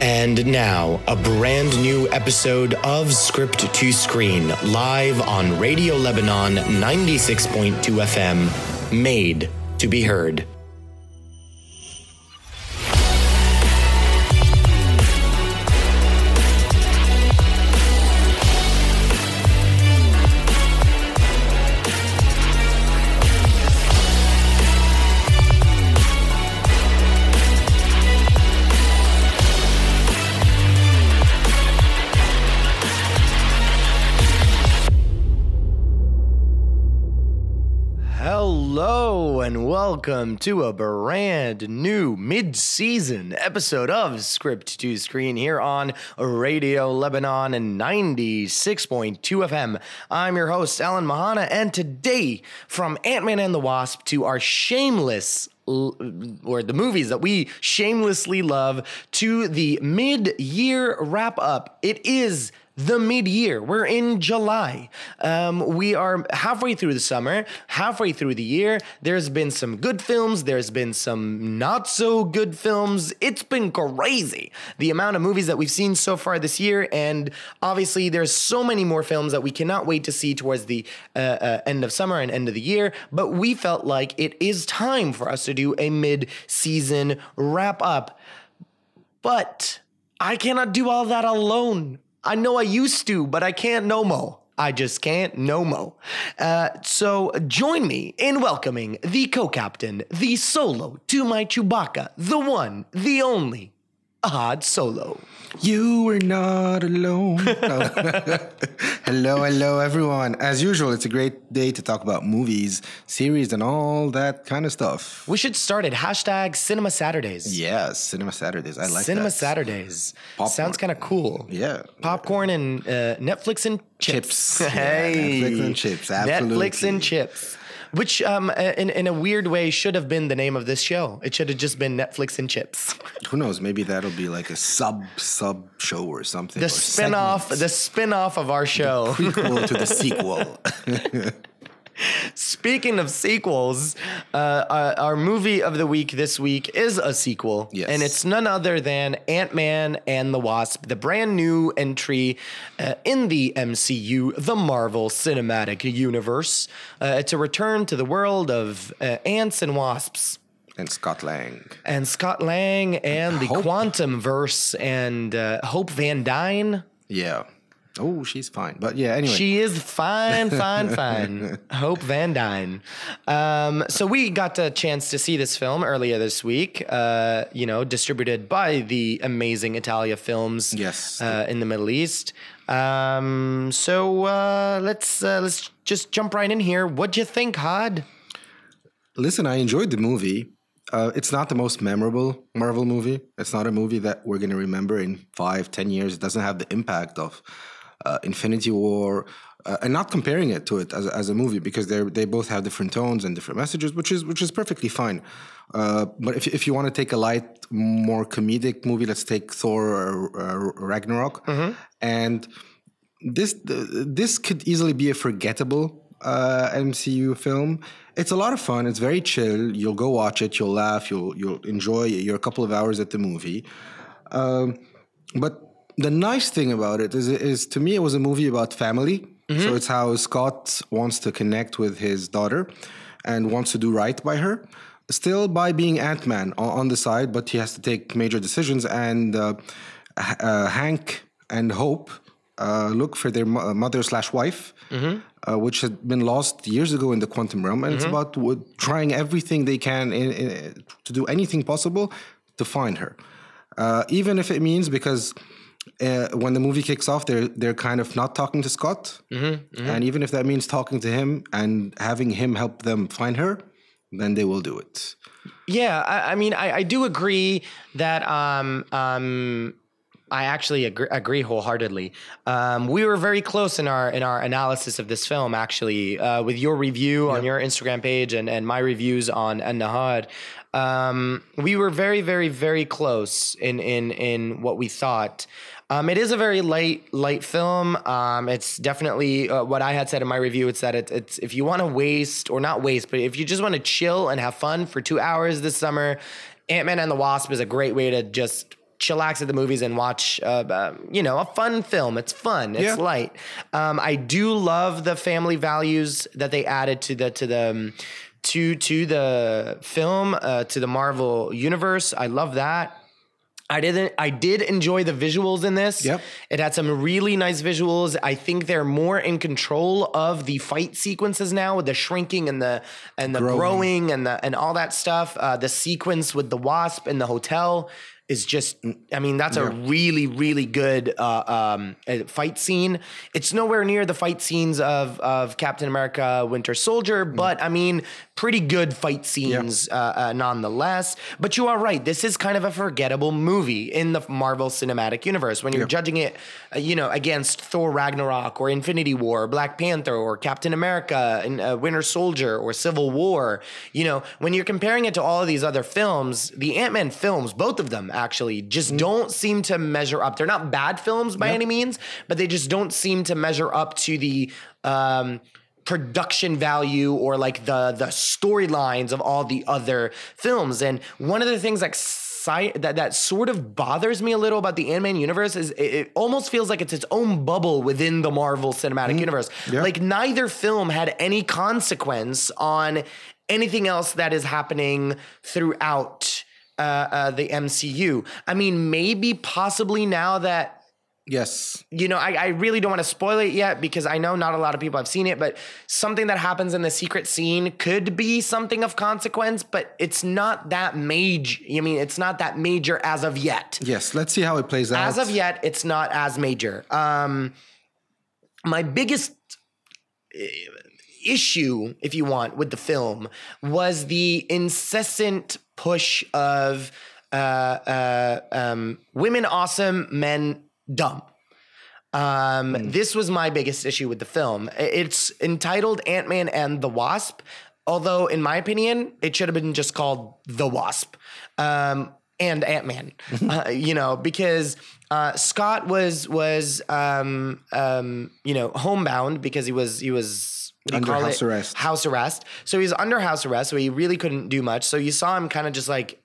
And now, a brand new episode of Script to Screen, live on Radio Lebanon 96.2 FM, made to be heard. And welcome to a brand new mid-season episode of Script to Screen here on Radio Lebanon and 96.2 FM. I'm your host Alan Mahana and today from Ant-Man and the Wasp to our shameless or the movies that we shamelessly love to the mid-year wrap up. It is the mid year. We're in July. Um, we are halfway through the summer, halfway through the year. There's been some good films, there's been some not so good films. It's been crazy the amount of movies that we've seen so far this year. And obviously, there's so many more films that we cannot wait to see towards the uh, uh, end of summer and end of the year. But we felt like it is time for us to do a mid season wrap up. But I cannot do all that alone. I know I used to, but I can't no mo. I just can't no mo. Uh, so join me in welcoming the co-captain, the solo to my Chewbacca, the one, the only, Ahad Solo. You were not alone. hello, hello, everyone. As usual, it's a great day to talk about movies, series, and all that kind of stuff. We should start it. Hashtag Cinema Saturdays. Yes, Cinema Saturdays. I like Cinema that. Saturdays. Popcorn. Sounds kind of cool. Yeah. Popcorn and uh, Netflix and chips. Chips. Yeah, hey. Netflix and chips, Netflix absolutely. and chips. Which, um, in, in a weird way, should have been the name of this show. It should have just been Netflix and chips. Who knows? Maybe that'll be like a sub sub show or something. The or spin-off, segments. the spin-off of our show. prequel to the sequel. Speaking of sequels, uh, our movie of the week this week is a sequel. Yes. And it's none other than Ant Man and the Wasp, the brand new entry uh, in the MCU, the Marvel Cinematic Universe. Uh, it's a return to the world of uh, ants and wasps. and Scott Lang. And Scott Lang and the Hope. Quantum Verse and uh, Hope Van Dyne. Yeah. Oh, she's fine. But yeah, anyway. She is fine, fine, fine. Hope Van Dyne. Um, so we got a chance to see this film earlier this week. Uh, you know, distributed by the amazing Italia Films. Yes. Uh, in the Middle East. Um, so uh, let's uh, let's just jump right in here. What'd you think, Hod? Listen, I enjoyed the movie. Uh, it's not the most memorable Marvel movie. It's not a movie that we're going to remember in five, ten years. It doesn't have the impact of uh, Infinity War, uh, and not comparing it to it as, as a movie because they they both have different tones and different messages, which is which is perfectly fine. Uh, but if if you want to take a light, more comedic movie, let's take Thor or, or Ragnarok, and this this could easily be a forgettable uh, MCU film. It's a lot of fun. It's very chill. You'll go watch it. You'll laugh. You'll you'll enjoy your couple of hours at the movie. Um, but the nice thing about it is, is to me, it was a movie about family. So it's how Scott wants to connect with his daughter and wants to do right by her. Still by being Ant Man on the side, but he has to take major decisions. And uh, uh, Hank and Hope uh, look for their mother slash wife, uh, which had been lost years ago in the quantum realm, and it's about w- trying everything they can in, in, to do anything possible to find her, uh, even if it means because. Uh, when the movie kicks off, they're they're kind of not talking to Scott, and even if that means talking to him and having him help them find her, then they will do it. Yeah, I, I mean, I, I do agree that um, um, I actually agree, agree wholeheartedly. Um, we were very close in our in our analysis of this film, actually, uh, with your review on your Instagram page and, and my reviews on An Nahar. Um, we were very, very, very close in in in what we thought. Um, it is a very light light film. Um, it's definitely uh, what I had said in my review. It's that it, it's if you want to waste or not waste, but if you just want to chill and have fun for two hours this summer, Ant Man and the Wasp is a great way to just chillax at the movies and watch, uh, uh, you know, a fun film. It's fun. It's Yeah. light. Um, I do love the family values that they added to the to the um, to to the film uh, to the Marvel universe. I love that. I didn't. I did enjoy the visuals in this. Yep. It had some really nice visuals. I think they're more in control of the fight sequences now with the shrinking and the and the growing, Growing. and the and all that stuff. Uh, the sequence with the wasp in the hotel is just. I mean, that's a really really good uh, um, fight scene. It's nowhere near the fight scenes of of Captain America: Winter Soldier, but I mean, pretty good fight scenes uh, uh, nonetheless. But you are right. This is kind of a forgettable movie in the Marvel Cinematic Universe when you're judging it, uh, you know, against Thor Ragnarok or Infinity War, or Black Panther or Captain America and uh, Winter Soldier or Civil War. You know, when you're comparing it to all of these other films, the Ant Man films, both of them actually, just don't seem to measure up. They're not bad films by any means, but they just don't seem to measure up to the. Um, production value or like the the storylines of all the other films and one of the things like sci- that that sort of bothers me a little about the Ant-Man universe is it, it almost feels like it's its own bubble within the Marvel Cinematic Universe. Yeah. Like neither film had any consequence on anything else that is happening throughout uh, uh, the MCU. I mean, maybe possibly now that Yes. you know, I, I really don't want to spoil it yet because I know not a lot of people have seen it, but something that happens in the secret scene could be something of consequence, but it's not that major. I mean, it's not that major as of yet. Yes. Let's see how it plays out. As of yet, it's not as major. Um, my biggest issue, if you want, with the film was the incessant push of uh, uh, um, women awesome, men dumb. Um, This was my biggest issue with the film. It's entitled Ant Man and the Wasp, although, in my opinion, it should have been just called The Wasp um, and Ant Man. uh, you know, because uh, Scott was was um, um, you know homebound because he was he was what do you Under house it? arrest. House arrest. So he was under house arrest, so he really couldn't do much. So you saw him kind of just like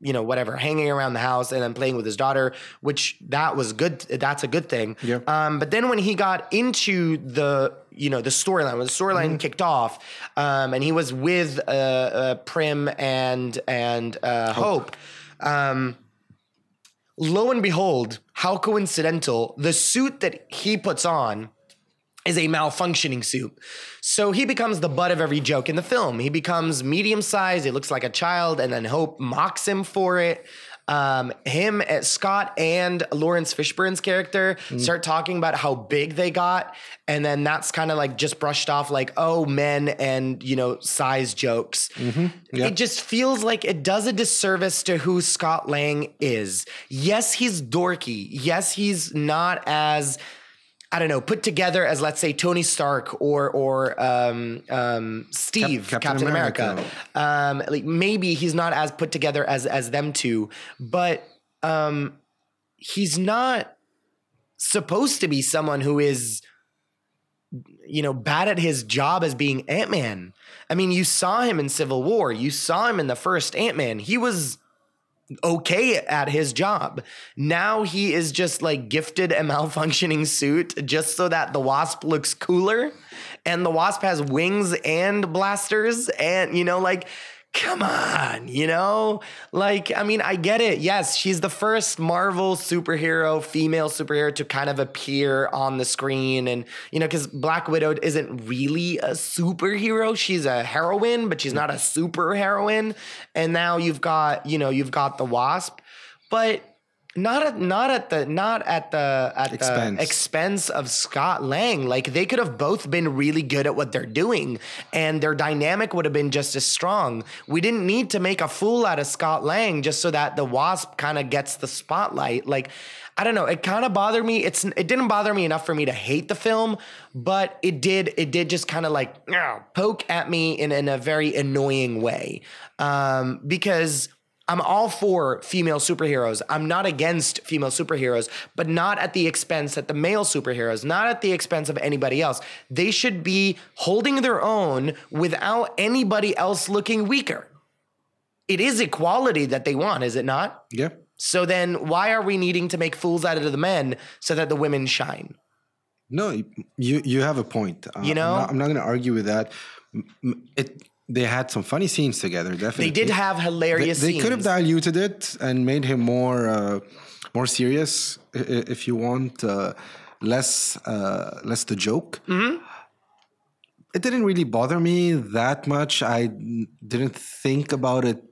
you know, whatever, hanging around the house and then playing with his daughter, which that was good. That's a good thing. Yeah. Um, but then when he got into the, you know, the storyline, when the storyline kicked off, um, and he was with uh, uh, Pym and and uh, Hope. Um, lo and behold, how coincidental! The suit that he puts on is a malfunctioning suit. So he becomes the butt of every joke in the film. He becomes medium sized, he looks like a child, and then Hope mocks him for it. Um, him, uh, Scott, and Laurence Fishburne's character start talking about how big they got, and then that's kind of like just brushed off, like oh, men and you know size jokes. It just feels like it does a disservice to who Scott Lang is. Yes, he's dorky. Yes, he's not as I don't know, put together as let's say Tony Stark or or um, um, Steve, Cap- Captain, Captain America. America. Um, like maybe he's not as put together as as them two, but um, he's not supposed to be someone who is you know bad at his job as being Ant-Man. I mean, you saw him in Civil War. You saw him in the first Ant-Man. He was okay at his job. Now he is just like gifted a malfunctioning suit just so that the wasp looks cooler and the wasp has wings and blasters and you know like come on, you know? Like I mean, I get it. Yes, she's the first Marvel superhero, female superhero to kind of appear on the screen and you know cuz Black Widow isn't really a superhero. She's a heroine, but she's not a super heroine. And now you've got, you know, you've got the Wasp, but not at not at the not at the at Expense. the expense of Scott Lang. Like they could have both been really good at what they're doing, and their dynamic would have been just as strong. We didn't need to make a fool out of Scott Lang just so that the Wasp kind of gets the spotlight. Like. I don't know. It kind of bothered me. It's it didn't bother me enough for me to hate the film, but it did. It did just kind of like poke at me in, in a very annoying way, um, because I'm all for female superheroes. I'm not against female superheroes, but not at the expense at the male superheroes, not at the expense of anybody else. They should be holding their own without anybody else looking weaker. It is equality that they want, is it not? Yeah. So then why are we needing to make fools out of the men so that the women shine? No, you you have a point. Uh, You know? I'm not, not going to argue with that. It they had some funny scenes together. Definitely, They did have hilarious they scenes. could have diluted it and made him more uh, more serious, if you want, uh, less uh, less the joke. Mm-hmm. It didn't really bother me that much. I didn't think about it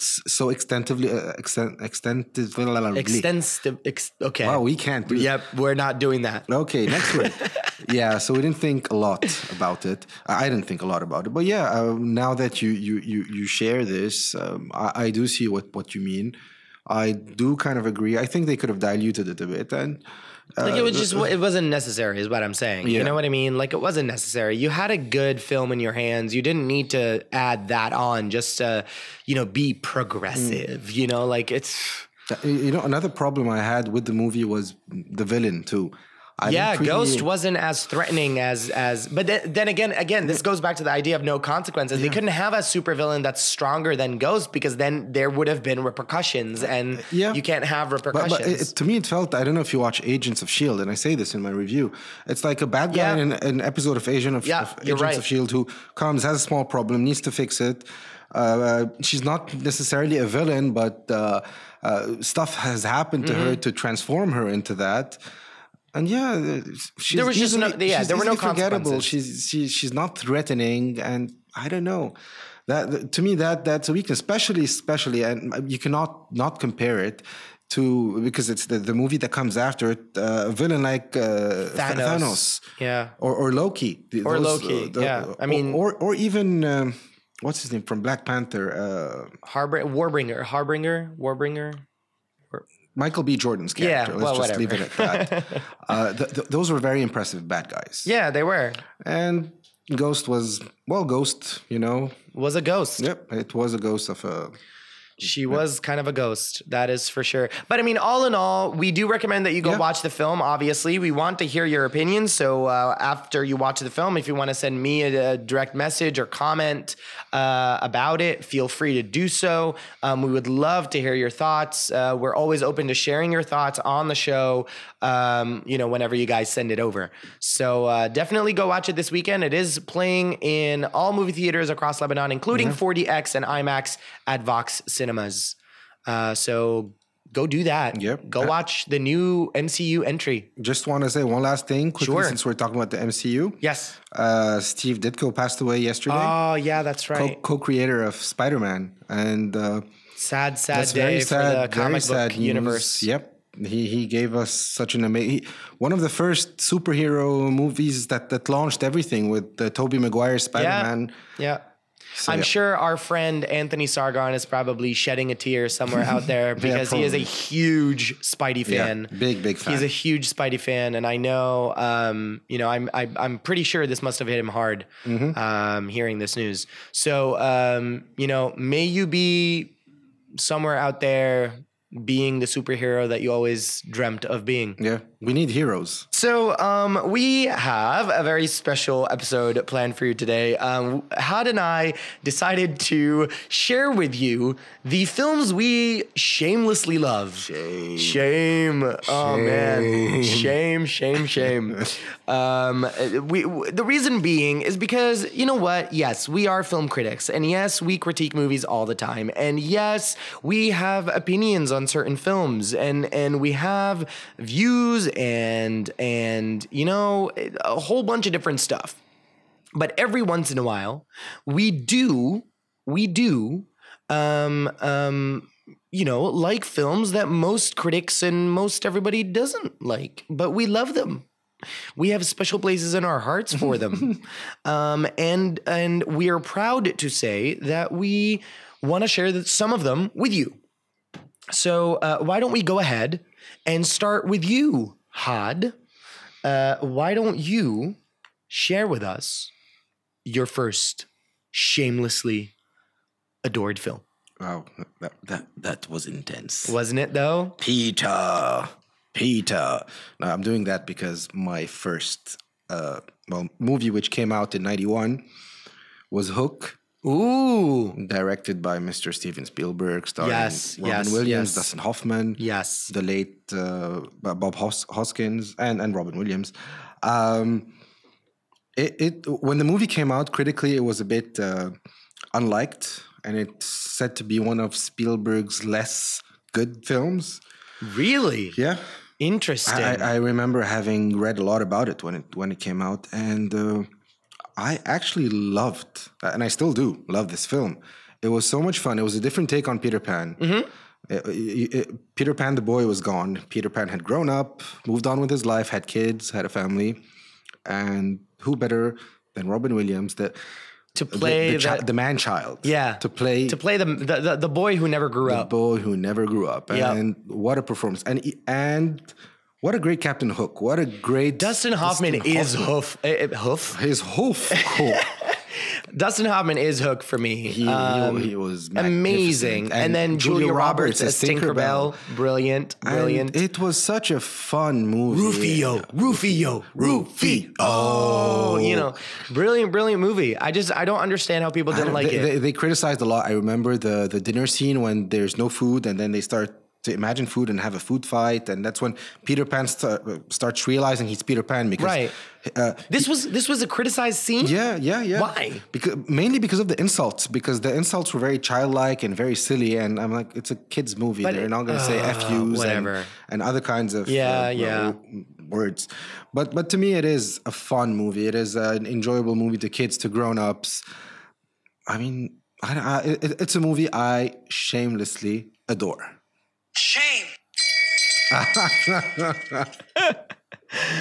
so extensively. Uh, extent, extensively. extensive ex- okay. Wow, we can't do Yep, we're not doing that. Okay, next word. yeah, so we didn't think a lot about it. I didn't think a lot about it, but yeah, um, now that you you you you share this, um, I, I do see what what you mean. I do kind of agree. I think they could have diluted it a bit, and uh, Like it was just it wasn't necessary, is what I'm saying. You know what I mean? Like it wasn't necessary. You had a good film in your hands. You didn't need to add that on just to, you know, be progressive. Mm. You know, like it's uh, you know another problem I had with the movie was the villain too. I yeah, didn't Ghost wasn't as threatening as as. But then, then again, again, this goes back to the idea of no consequences. They couldn't have a supervillain that's stronger than Ghost because then there would have been repercussions, and Yeah. you can't have repercussions. but it, to me, it felt. I don't know if you watch Agents of Shield, and I say this in my review. It's like a bad guy Yeah. in an episode of Agent of, Yeah, of Agents right. of Shield who comes has a small problem, needs to fix it. Uh, she's not necessarily a villain, but uh, uh, stuff has happened to Mm-hmm. her to transform her into that. And yeah, uh, she's There was just no- yeah, she's there were no forgettable. She's she, she's not threatening, and I don't know. That to me, that that's a weakness, especially especially, and you cannot not compare it to because it's the, the movie that comes after it. Uh, a villain like uh, Thanos. Thanos, Yeah. or or Loki, Or those, Loki, the- yeah. I mean- or or, or even um, what's his name from Black Panther, uh, Harbor Warbringer, Harbinger, Warbringer. Michael B. Jordan's character. Yeah. Let's well, just leave it at that. uh, th- th- those were very impressive bad guys. Yeah, they were. And Ghost was well, Ghost. You know, Was a ghost. yep, it was a ghost of a. She was kind of a ghost, that is for sure. But I mean, all in all, we do recommend that you go Yeah. watch the film. Obviously, we want to hear your opinions. So uh, after you watch the film, if you want to send me a, a direct message or comment uh, about it, feel free to do so. Um, we would love to hear your thoughts. Uh, we're always open to sharing your thoughts on the show. Um, you know, whenever you guys send it over. So uh, definitely go watch it this weekend. It is playing in all movie theaters across Lebanon, including 4DX and IMAX at Vox Cinemas. Uh, so go do that. Yep. Go watch the new MCU entry. Just want to say one last thing quickly Sure. since we're talking about the MCU. Yes. Uh, Steve Ditko passed away yesterday. Oh yeah, that's right. co-creator of Spider-Man, and uh, sad, sad day very for sad. the comic sad book news. universe. Yep, he he gave us such an amazing one of the first superhero movies that that launched everything with the Tobey Maguire Spider-Man. Yeah. So, I'm yeah. sure our friend Anthony Sargon is probably shedding a tear somewhere out there because he is a huge Spidey Yeah, fan. big big fan. He's a huge Spidey fan, and I know, um, you know, I'm I, I'm pretty sure this must have hit him hard, Mm-hmm. um, hearing this news. So, um, you know, may you be somewhere out there being the superhero that you always dreamt of being. yeah, we need heroes. So, um, we have a very special episode planned for you today. Um, Had and I decided to share with you the films we shamelessly love. Shame. Shame. Oh man. Shame. Shame. Shame. um, we w- the reason being is because you know what? Yes, we are film critics, and yes, we critique movies all the time, and yes, we have opinions on certain films, and and we have views and and you know a whole bunch of different stuff. But every once in a while, we do we do um um you know like films that most critics and most everybody doesn't like, but we love them. We have special places in our hearts for them. Um, and and we are proud to say that we want to share that some of them with you. So uh, why don't we go ahead and start with you had uh, why don't you share with us your first shamelessly adored film Wow, that that that was intense. wasn't it though Peter, Peter. No, I'm doing that because my first uh, well movie, which came out in '91, was Hook. Ooh. directed by Mr. Steven Spielberg, starring Yes, Robin yes, Williams, yes. Dustin Hoffman, Yes. the late uh, Bob Hos- Hoskins, and and Robin Williams. Um, it, it when the movie came out critically, it was a bit uh, unliked, and it's said to be one of Spielberg's less good films. Really? Yeah, Interesting. I, I remember having read a lot about it when it when it came out, and uh, I actually loved, and I still do love this film. It was so much fun. It was a different take on Peter Pan. Mm-hmm. It- it- it- Peter Pan, the boy, was gone. Peter Pan had grown up, moved on with his life, had kids, had a family, and who better than Robin Williams, the to the, play the, chi- the, the man child, yeah to play to play the the, the, the boy who never grew up. The boy who never grew up. And what a performance. And and what a great Captain Hook. What a great Dustin Hoffman Dustin is Hoffman. hoof eh, hoof. His hoof. Dustin Hoffman is hook for me. He, Um, he, was amazing. magnificent. And, then Julia, Roberts, as Tinkerbell, brilliant, And brilliant. it was such a fun movie. Rufio, Rufio, Rufio. Oh, you know, brilliant, brilliant movie. I just I don't understand how people didn't like they, it. They, they criticized a lot. I remember the the dinner scene when there's no food, and then they start to imagine food and have a food fight, and that's when Peter Pan start, starts realizing he's Peter Pan because Right. Uh, this was this was a criticized scene. yeah, yeah, yeah. Why? Because mainly because of the insults. Because the insults were very childlike and very silly, and I'm like, it's a kids' movie. But They're it- not going to say uh, "f yous" whatever. and, and other kinds of Yeah, uh, yeah. words. But but to me, it is a fun movie. It is an enjoyable movie to kids, to grown ups. I mean, I, I, it, it's a movie I shamelessly adore. Shame.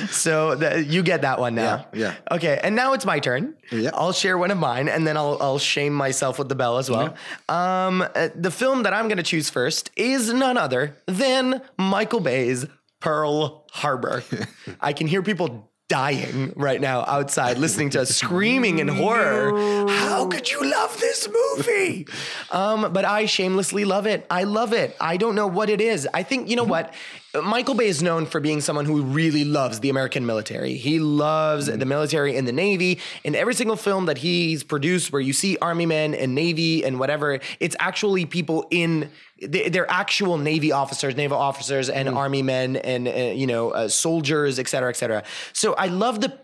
So the, you get that one now. Yeah, Okay, and now it's my turn. Yeah. I'll share one of mine, and then I'll I'll shame myself with the bell as well. Um, uh, the film that I'm going to choose first is none other than Michael Bay's Pearl Harbor. I can hear people dying right now outside listening to us screaming in horror. How could you love this movie? Um, but I shamelessly love it. I love it. I don't know what it is. I think, you know what? Michael Bay is known for being someone who really loves the American military. He loves the military and the Navy. In every single film that he's produced, where you see Army men and Navy and whatever, it's actually people in they- they're actual Navy officers, naval officers, and Army men, and uh, you know uh, soldiers, et cetera, et cetera. So I love the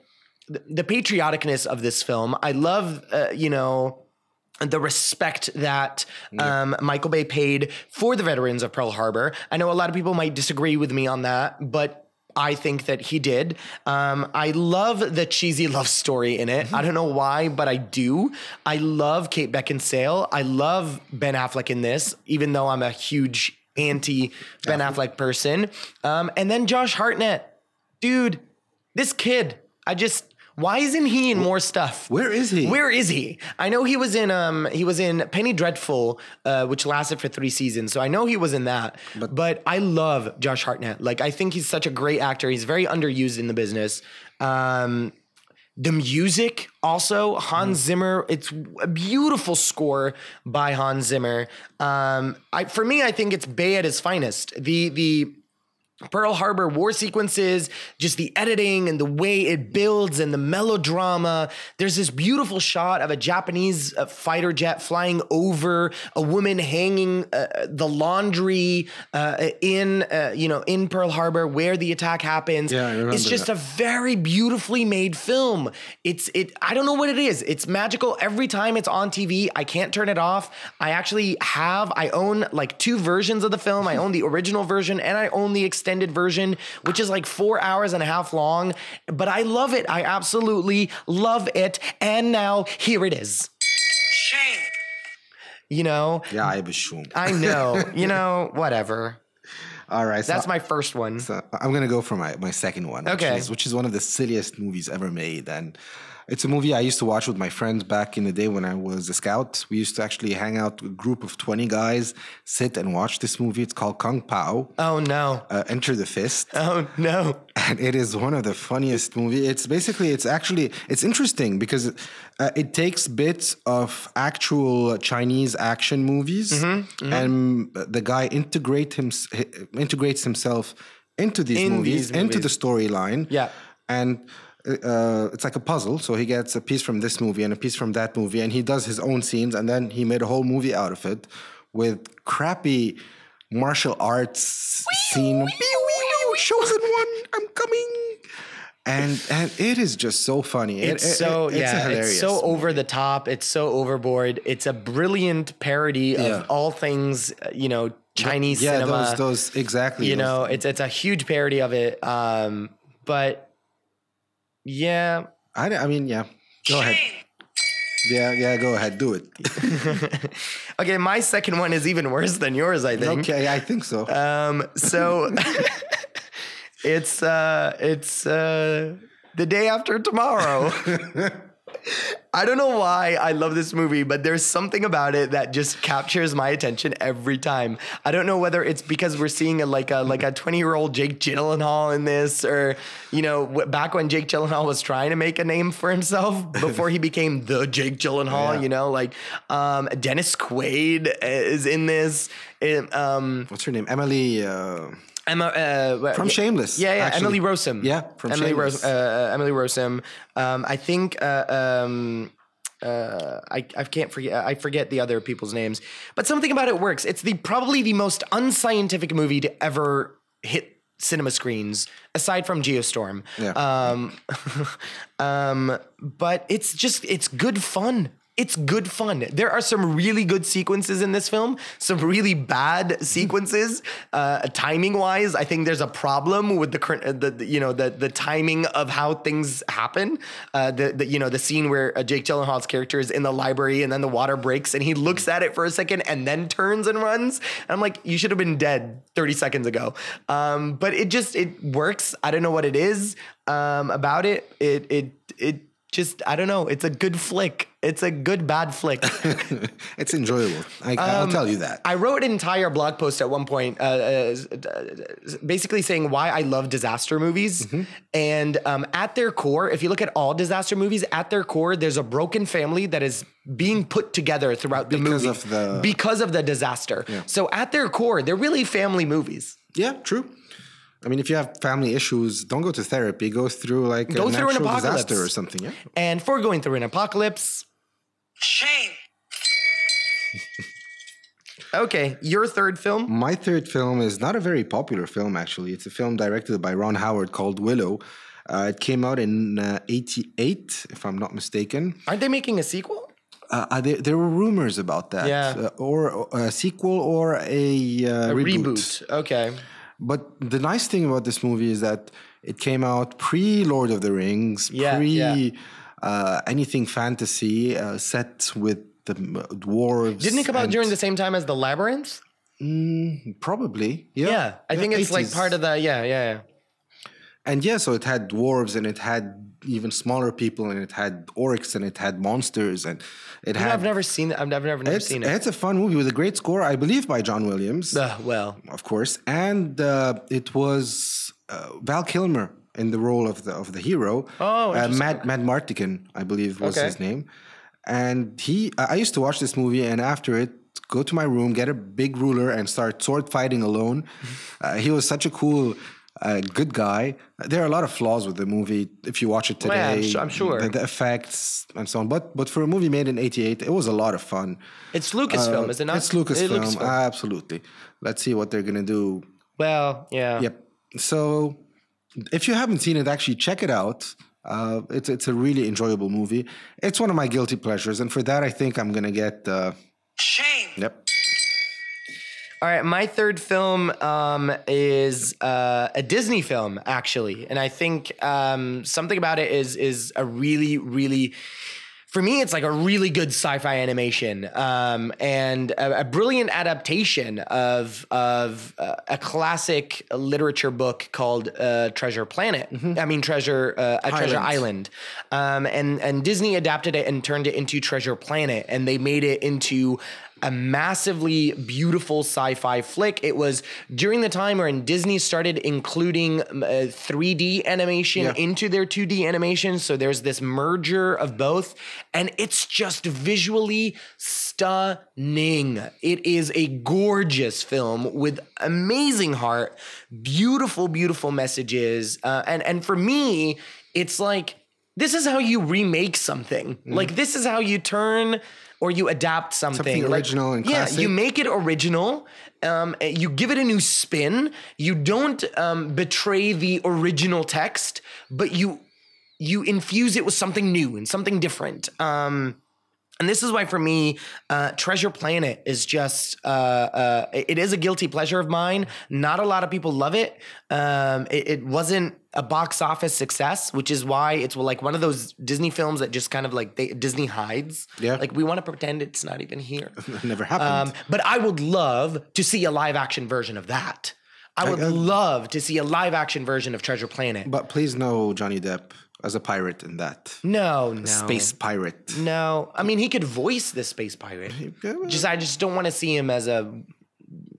the patrioticness of this film. I love uh, you know the respect that um, Michael Bay paid for the veterans of Pearl Harbor. I know a lot of people might disagree with me on that, but I think that he did. Um, I love the cheesy love story in it. I don't know why, but I do. I love Kate Beckinsale. I love Ben Affleck in this, even though I'm a huge anti Ben Affleck person. Um, and then Josh Hartnett, dude, this kid. I just. Why isn't he in more stuff? Where is he? Where is he? I know he was in um he was in Penny Dreadful, uh, which lasted for three seasons. So I know he was in that. But, I love Josh Hartnett. Like I think he's such a great actor. He's very underused in the business. Um, the music also Hans Zimmer. It's a beautiful score by Hans Zimmer. Um, I for me, I think it's Bay at his finest. The the Pearl Harbor war sequences, just the editing and the way it builds and the melodrama. There's this beautiful shot of a Japanese uh, fighter jet flying over a woman hanging uh, the laundry uh, in uh, you know in Pearl Harbor where the attack happens. Yeah, I remember It's just that. a very beautifully made film. It's it. I don't know what it is. It's magical every time it's on TV. I can't turn it off. I actually have. I own like two versions of the film. I own the original version and I own the extended version, which is like four hours and a half long. But I love it. I absolutely love it. And now here it is. Shame. You know. Yeah, I was sure. I know. you know. Whatever. All right, so That's my first one. So I'm gonna go for my, my second one, which Okay. is, which is one of the silliest movies ever made, and it's a movie I used to watch with my friends back in the day when I was a scout. We used to actually hang out, a group of 20 guys, sit and watch this movie. It's called Kung Pow, Oh no. uh, Enter the Fist, Oh no. and it is one of the funniest movie. It's basically, it's actually, it's interesting because uh, it takes bits of actual Chinese action movies, Mm-hmm, and the guy integrate him, integrates himself into these In movies, these into the storyline. Yeah. and uh, it's like a puzzle. So he gets a piece from this movie and a piece from that movie, and he does his own scenes, and then he made a whole movie out of it with crappy martial arts scene. Wee, wee, Chosen one, I'm coming. And and it is just so funny. It's it- so it- it's yeah, it's so movie. over the top. It's so overboard. It's a brilliant parody of Yeah. all things, uh, you know, Chinese yeah, cinema. those those exactly. you those- know, it's it's a huge parody of it. Um, but yeah, I, I mean, yeah. Go ahead. Yeah, yeah. Go ahead. Do it. okay. My second one is even worse than yours. I think. okay, I think so. Um, so it's uh it's uh the day after tomorrow. I don't know why I love this movie, but there's something about it that just captures my attention every time. I don't know whether it's because we're seeing a, like a like a 20 year old Jake Gyllenhaal in this, or you know, w- back when Jake Gyllenhaal was trying to make a name for himself before he became the Jake Gyllenhaal. Yeah. You know, like um, Dennis Quaid is in this. It, um, What's her name? Emily. Uh, Emma uh, From yeah, Shameless, Yeah, yeah. actually. Emily Rossum. Yeah, from Emily Shameless. Ros- uh, uh, Emily Rossum. Um, I think. Uh, um, uh, I, I can't forget. I forget the other people's names, but something about it works. It's the probably the most unscientific movie to ever hit cinema screens, aside from Geostorm. Yeah. Um, um, but it's just it's good fun. It's good fun. There are some really good sequences in this film, some really bad sequences. Uh, timing wise, I think there's a problem with the current, the, the you know the the timing of how things happen. Uh, the, the you know the scene where uh, Jake Gyllenhaal's character is in the library and then the water breaks and he looks at it for a second and then turns and runs. And I'm like, you should have been dead 30 seconds ago. Um, but it just it works. I don't know what it is um, about it. It it it just I don't know. It's a good flick. It's a good bad flick. it's enjoyable. I, I'll tell you that. Um, I wrote an entire blog post at one point, uh, uh, basically saying why I love disaster movies. Mm-hmm. And um, at their core, if you look at all disaster movies, at their core, there's a broken family that is being put together throughout the Because movie of the- because of the disaster. So at their core, they're really family movies. yeah, true. I mean, if you have family issues, don't go to therapy. Go through like Go a through an apocalypse. disaster or something. Yeah. And for going through an apocalypse, Shame. okay, your third film. My third film is not a very popular film, actually. It's a film directed by Ron Howard called Willow. Uh, it came out in uh, 88, if I'm not mistaken. Aren't they making a sequel? Uh, uh, there, there were rumors about that. Yeah. Uh, or a sequel or a, uh, A reboot. reboot. Okay. But the nice thing about this movie is that it came out pre Lord of the Rings, Yeah, pre yeah. Uh, anything fantasy, uh, set with the dwarves. Didn't it come out during the same time as The Labyrinth? Probably, yeah. Yeah, I think it's like part of the yeah, yeah, yeah. And yeah, so it had dwarves and it had even smaller people and it had orcs and it had monsters and it You know, had. I've never seen it. I've never, never, never seen it. it's a fun movie with a great score, I believe, by John Williams. Uh, well, of course, and uh, it was uh, Val Kilmer in the role of the of the hero. Oh, uh. Matt Madmartigan, I believe was Okay. his name. And he, I used to watch this movie, and after it, go to my room, get a big ruler, and start sword fighting alone. uh, he was such a cool. Uh, good guy. There are a lot of flaws with the movie if you watch it yeah, I'm today. I'm sure. the, the effects and so on. But but for a movie made in '88, it was a lot of fun. it's Lucasfilm, is it not? Uh, It's Lucasfilm, It's Lucasfilm. absolutely. Let's see what they're gonna do well, yeah. Yep. So if you haven't seen it, actually check it out. Uh, it's it's a really enjoyable movie. It's one of my guilty pleasures, and for that, I think I'm gonna get. Uh, Shame. yep. All right, my third film um, is uh, a Disney film, actually, and I think um, something about it is is a really, really. For me, it's like a really good sci-fi animation um, and a, a brilliant adaptation of of uh, a classic literature book called uh, Treasure Planet. I mean, Treasure uh, a Treasure Island. Island, um, and and Disney adapted it and turned it into Treasure Planet, and they made it into a massively beautiful sci-fi flick. It was during the time when Disney started including uh, 3D animation Yeah. into their 2D animation. So there's this merger of both, and it's just visually stunning. It is a gorgeous film with amazing heart, beautiful, beautiful messages, uh, and and for me, it's like this is how you remake something. Like this is how you turn. Or you adapt something, Something Like, original and yeah. You make it original. Um, you give it a new spin. You don't um, betray the original text, but you you infuse it with something new and something different. Um, and this is why, for me, uh, Treasure Planet is just, uh, uh, it it is a guilty pleasure of mine. Not a lot of people love it. Um, it. It wasn't a box office success, which is why it's like one of those Disney films that just kind of like they, Disney hides. Yeah. Like we want to pretend it's not even here. Never happened. Um, but I would love to see a live action version of that. I would I- love to see a live action version of Treasure Planet. but please no Johnny Depp as a pirate in that. no, no. Space pirate. No. I mean, he could voice the space pirate. Just I just don't want to see him as a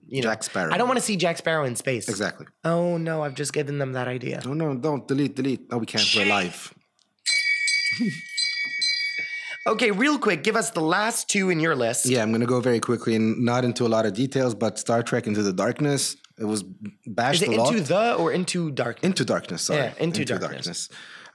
you know Jack Sparrow. I don't want to see Jack Sparrow in space. Exactly. Oh no, I've just given them that idea. No, no, don't delete, delete. No, we can't. We're live. Okay, real quick, give us the last two in your list. Yeah, I'm gonna go very quickly and not into a lot of details, but Star Trek Into the Darkness. It was bashed Is it a lot. into the or into dark? Into darkness, sorry. Yeah, Into Darkness.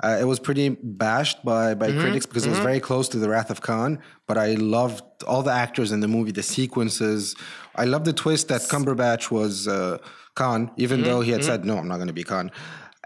Uh, it was pretty bashed by by Mm-hmm, critics because it was very close to the Wrath of Khan. But I loved all the actors in the movie, the sequences. I loved the twist that Cumberbatch was uh, Khan, even Mm-hmm, though he had said no, I'm not going to be Khan.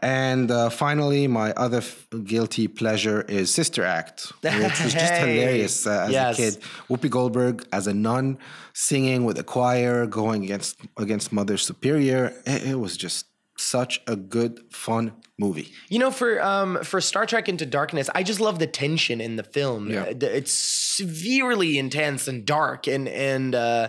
And uh, finally, my other f- guilty pleasure is Sister Act, which was just hilarious uh, as Yes. a kid. Whoopi Goldberg as a nun singing with a choir, going against against Mother Superior. It, it was just such a good, fun movie. You know, for um for Star Trek Into Darkness, I just love the tension in the film. Yeah. Uh, It's severely intense and dark, and and uh,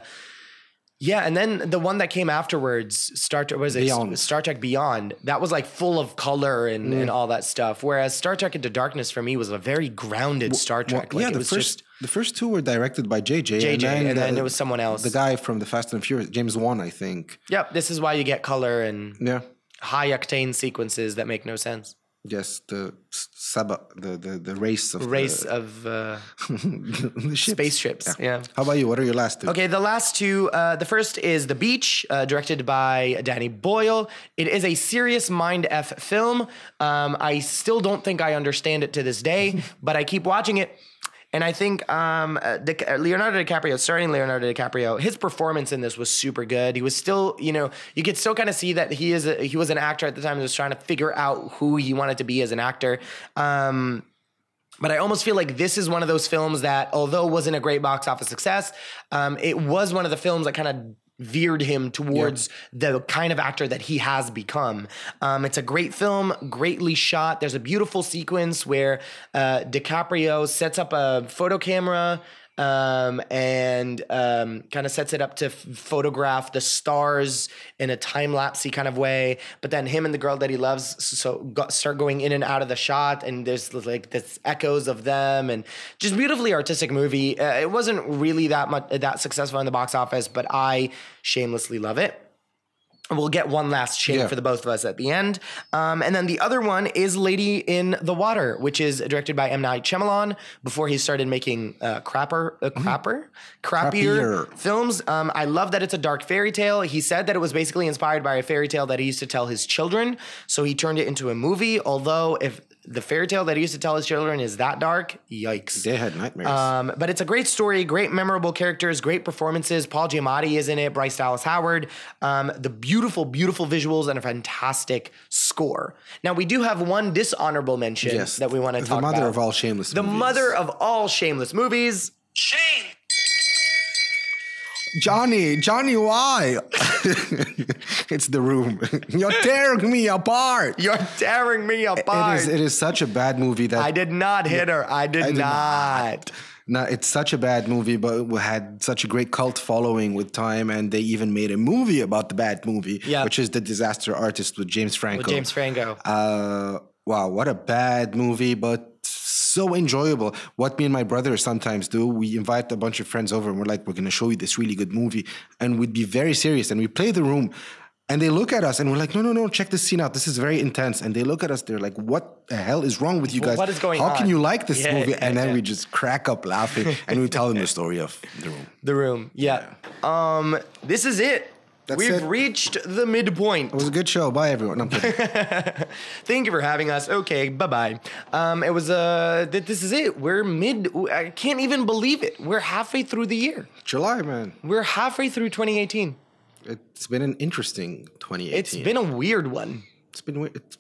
yeah, and then the one that came afterwards, Star Trek was it Beyond. Star Trek Beyond. That was like full of color and, Mm. and all that stuff. Whereas Star Trek Into Darkness for me was a very grounded Star Trek. Well, like yeah, it the was first just the first two were directed by JJ. JJ, and then the- it was someone else. The guy from the Fast and Furious, James Wan, I think. yep. This is why you get color and Yeah. High octane sequences that make no sense. Yes, the s- Saba, the the, the race of Race the, of uh, spaceships. yeah. How about you? What are your last two? Okay, the last two. Uh, the first is The Beach, uh, directed by Danny Boyle. It is a serious mind f film. Um, I still don't think I understand it to this day, but I keep watching it. And I think um, uh, Di- uh, Leonardo DiCaprio, starring Leonardo DiCaprio, his performance in this was super good. He was still, you know, you could still kind of see that he is a, he was an actor at the time. He was trying to figure out who he wanted to be as an actor. Um, but I almost feel like this is one of those films that, although wasn't a great box office success, um, it was one of the films that kind of veered him towards the kind of actor that he has become. Um, it's a great film, greatly shot. There's a beautiful sequence where uh, DiCaprio sets up a photo camera um, and um, kind of sets it up to f- photograph the stars in a time lapsey kind of way. But then him and the girl that he loves so start going in and out of the shot, and there's like this echoes of them, and just beautifully artistic movie. Uh, it wasn't really that much that successful in the box office, but I shamelessly love it. We'll get one last shake Yeah. for the both of us at the end. Um, and then the other one is Lady in the Water, which is directed by M. Night Shyamalan before he started making uh, crapper, uh, crapper, crappier, Crappier. films. Um, I love that it's a dark fairy tale. He said that it was basically inspired by a fairy tale that he used to tell his children. So he turned it into a movie. Although, if the fairy tale that he used to tell his children is that dark, yikes. They had nightmares. Um, but it's a great story, great memorable characters, great performances. Paul Giamatti is in it, Bryce Dallas Howard. Um, the beautiful, beautiful visuals and a fantastic score. Now we do have one dishonorable mention yes, that we want to talk about. the mother about. of all shameless. Movies. The movies. mother of all shameless movies. Shame. Johnny, Johnny, why? it's the room. You're tearing me apart. You're tearing me apart. is. It is such a bad movie that I did not hit her. I did, did not. No, it's such a bad movie, but it had such a great cult following with time, and they even made a movie about the bad movie, Yeah. which is The Disaster Artist with James Franco. With James Franco. Uh, wow, what a bad movie, but so enjoyable. What me and my brother sometimes do, we invite a bunch of friends over and we're like, we're going to show you this really good movie. And we'd be very serious and we play the room. And they look at us and we're like, no, no, no, check this scene out. This is very intense. And they look at us, they're like, what the hell is wrong with you guys? what is going How on?" can you like this Yeah, movie? yeah, and then yeah. we just crack up laughing and we tell them the story of the room. The room. Yeah. Um, this is it. That's We've it. reached the midpoint. It was a good show. Bye, everyone. No. Thank you for having us. Okay, bye bye. Um, it was uh, th- this is it. We're mid. I can't even believe it. We're halfway through the year. July, man. We're halfway through 2018. It's been an interesting 2018. It's been a weird one. It's been. weird. It's,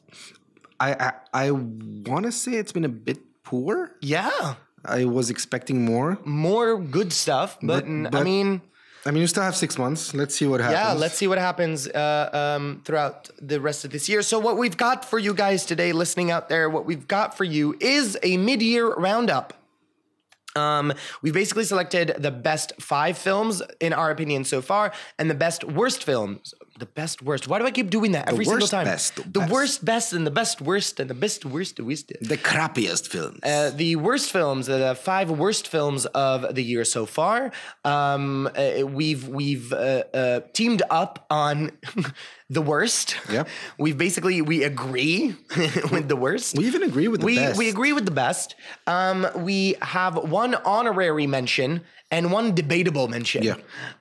I I, I want to say it's been a bit poor. Yeah, I was expecting more. more good stuff, but, But- n- I but- mean, I mean, you still have six months. Let's see what happens. yeah. Let's see what happens uh, um, throughout the rest of this year. So, what we've got for you guys today, listening out there, what we've got for you is a mid-year roundup. Um, we've basically selected the best five films in our opinion so far, and the best worst films. The best worst. Why do I keep doing that every single time? best, the the best. worst best and the best worst and the best worst worst. The crappiest films. Uh, the worst films, uh, the five worst films of the year so far. Um, uh, we've we've uh, uh, teamed up on the worst. Yep. We've basically we agree with the worst. we even agree with the we best. we agree with the best. Um, we have one honorary mention and one debatable mention. Yeah.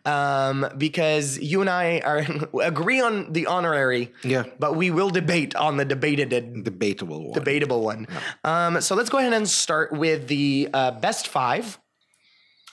Um, because you and I are agree on the honorary. Yeah. But we will debate on the debated Debatable one. debatable one. Um, so let's go ahead and start with the uh, best five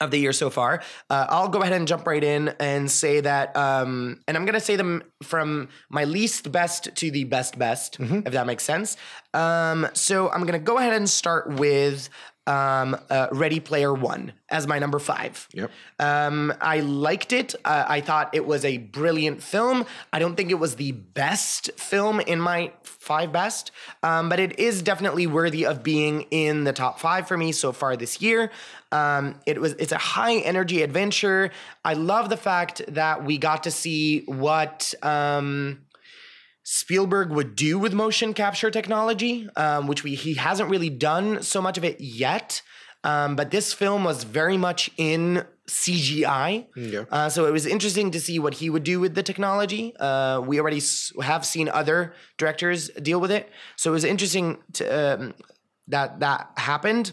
of the year so far. Uh, I'll go ahead and jump right in and say that, um, and I'm going to say them from my least best to the best best, if that makes sense. Um, so I'm going to go ahead and start with um, uh, Ready Player One as my number five. Yep. Um, I liked it. Uh, I thought it was a brilliant film. I don't think it was the best film in my five best, um, but it is definitely worthy of being in the top five for me so far this year. Um, it was it's a high energy adventure. I love the fact that we got to see what um, Spielberg would do with motion capture technology, um, which we he hasn't really done so much of it yet. Um, but this film was very much in CGI. Yeah. Uh, so it was interesting to see what he would do with the technology. Uh, we already s- have seen other directors deal with it. So it was interesting to, um, that that happened.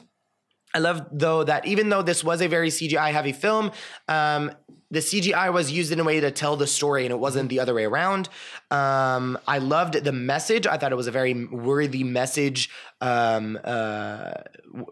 I love though that even though this was a very CGI heavy film, um, the CGI was used in a way to tell the story, and it wasn't the other way around. Um, I loved the message. I thought it was a very worthy message. Um, uh,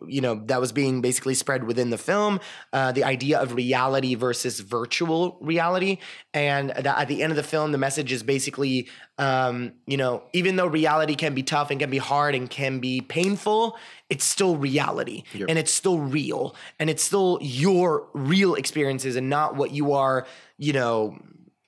you know that was being basically spread within the film. Uh, the idea of reality versus virtual reality, and that at the end of the film, the message is basically, um, you know, even though reality can be tough and can be hard and can be painful, it's still reality and it's still real and it's still your real experiences and not what you are, you know,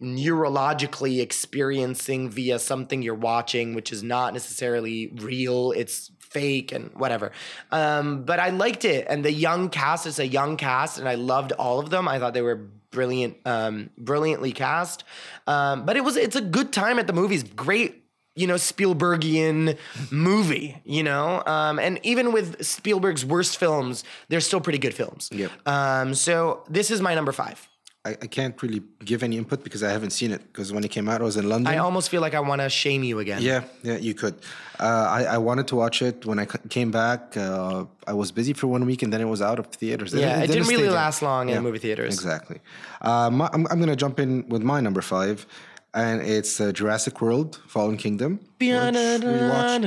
neurologically experiencing via something you're watching, which is not necessarily real. It's fake and whatever. Um, but I liked it. And the young cast is a young cast, and I loved all of them. I thought they were brilliant, um, brilliantly cast. Um, but it was it's a good time at the movies. Great you know Spielbergian movie, you know, um, and even with Spielberg's worst films, they're still pretty good films. Yep. Um, so this is my number five. I, I can't really give any input because I haven't seen it. Because when it came out, I was in London. I almost feel like I want to shame you again. Yeah, yeah, you could. Uh, I, I wanted to watch it when I came back. Uh, I was busy for one week and then it was out of theaters. Yeah, it didn't really last long in Yeah, movie theaters. Exactly. Uh, my, I'm, I'm going to jump in with my number five, and it's uh, Jurassic World Fallen Kingdom. which we watched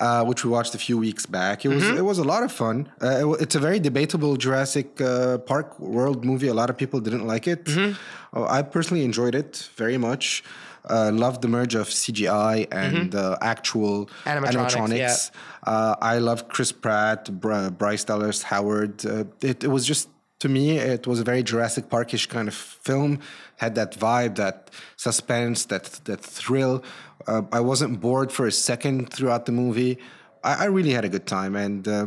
Uh, which we watched a few weeks back. It was Mm-hmm. it was a lot of fun. Uh, it it's a very debatable Jurassic uh, Park World movie. A lot of people didn't like it. Mm-hmm. Uh, I personally enjoyed it very much. Uh, loved the merge of CGI and uh, actual Mm-hmm. Animatronics, Uh, I loved Chris Pratt, Br- Bryce Dallas Howard. Uh, it, it was just to me, it was a very Jurassic Parkish kind of film. Had that vibe, that suspense, that that thrill. Uh, I wasn't bored for a second throughout the movie. I, I really had a good time, and uh,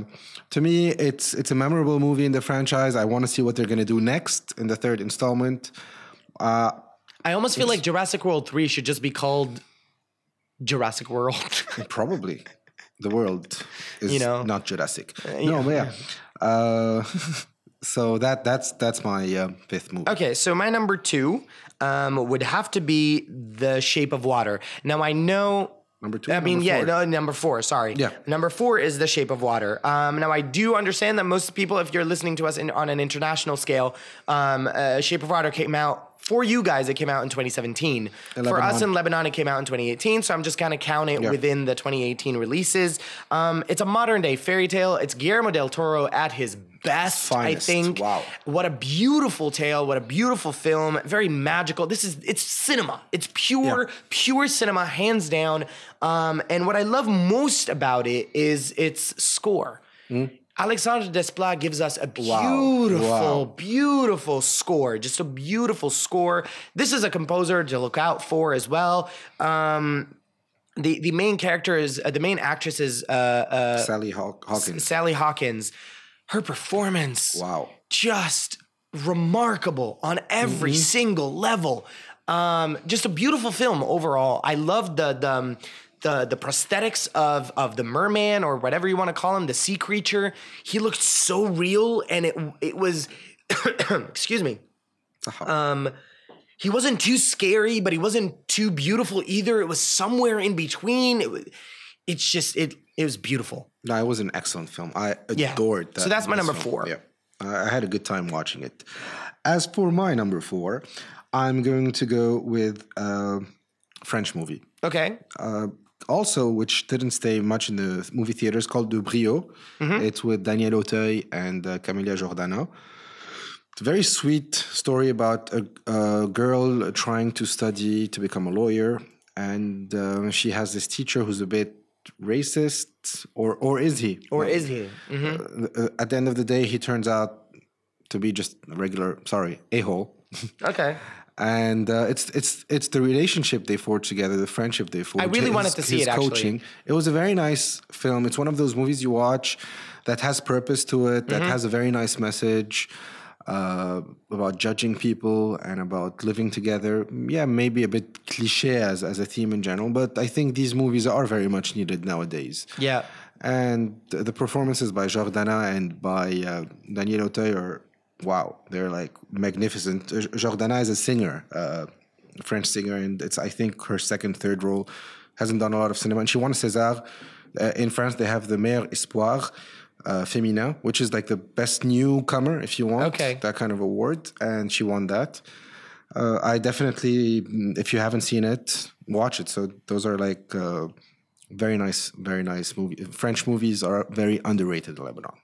to me, it's it's a memorable movie in the franchise. I want to see what they're going to do next in the third installment. Uh, I almost feel like Jurassic World 3 should just be called Jurassic World. probably, the world is You know? not Jurassic. yeah. no, but yeah. So that that's that's my uh, fifth movie. Okay, so my number two um, would have to be The Shape of Water. Now I know. Number two, I mean, yeah, no, number four. Sorry. Yeah. Number four is The Shape of Water. Um, now I do understand that most people, if you're listening to us in, on an international scale, um, uh, Shape of Water came out. For you guys, it came out in 2017. For us in Lebanon, it came out in 2018. So I'm just kind of counting it Yeah. within the 2018 releases. Um, it's a modern day fairy tale. It's Guillermo del Toro at his best, Finest. I think. Wow. What a beautiful tale, what a beautiful film, very magical. This is it's cinema. It's pure Yeah. pure cinema hands down. Um, and what I love most about it is its score. Alexandre Desplat gives us a beautiful, Wow. beautiful score. Just a beautiful score. This is a composer to look out for as well. Um, the the main character is uh, the main actress is uh, uh, Sally Haw- Hawkins. Sally Hawkins. Her performance Wow. just remarkable on every Mm-hmm. single level. Um, just a beautiful film overall. I love the the um, the the prosthetics of of the merman or whatever you want to call him, the sea creature. He looked so real, and it it was. excuse me. Um, he wasn't too scary, but he wasn't too beautiful either. It was somewhere in between. It was, it's just it it was beautiful. No, it was an excellent film. I Yeah. adored that. So that's my number film. four. Yeah, I I had a good time watching it. As for my number four, I'm going to go with a French movie. Okay. Uh, also, which didn't stay much in the movie theaters, called Le Brio. Mm-hmm. It's with Daniel Auteuil and uh, Camélia Jordana. It's a very sweet story about a, a girl trying to study to become a lawyer, and uh, she has this teacher who's a bit racist, or or is he? Or is he? Mhm. uh, at the end of the day, he turns out to be just a regular, sorry, a hole. Okay. and uh, it's it's it's the relationship they forge together, the friendship they forge. I really his- wanted to see it, actually. coaching. It was a very nice film. It's one of those movies you watch that has purpose to it, that Mm-hmm. has a very nice message uh, about judging people and about living together. Yeah, maybe a bit cliche as as a theme in general, but I think these movies are very much needed nowadays. Yeah. And the performances by Jordana and by uh, Daniel Auteuil are wow. They're like magnificent. Jordana is a singer, uh, a French singer, and it's I think her second, third role. Hasn't done a lot of cinema, and she won a César. Uh, in France, they have the Meilleur Espoir uh, Féminin, which is like the best newcomer, if you want, Okay. that kind of award, and she won that. Uh, I definitely, if you haven't seen it, watch it. So those are like uh, very nice, very nice movie. French movies are very underrated in Lebanon.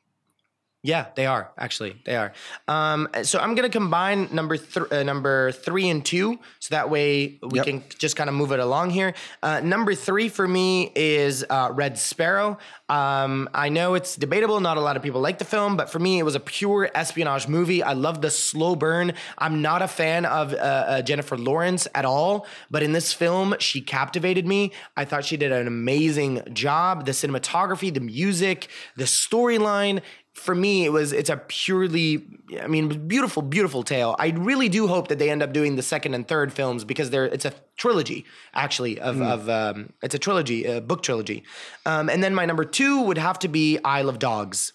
Yeah, they are actually. They are. Um, so I'm gonna combine number th- uh, number three and two, so that way we Yep. can just kind of move it along here. Uh, number three for me is uh, Red Sparrow. Um, I know it's debatable; not a lot of people like the film, but for me, it was a pure espionage movie. I love the slow burn. I'm not a fan of uh, uh, Jennifer Lawrence at all, but in this film, she captivated me. I thought she did an amazing job. The cinematography, the music, the storyline for me it was it's a purely i mean beautiful beautiful tale i really do hope that they end up doing the second and third films because they're it's a trilogy actually of, of um, it's a trilogy a book trilogy um, and then my number two would have to be isle of dogs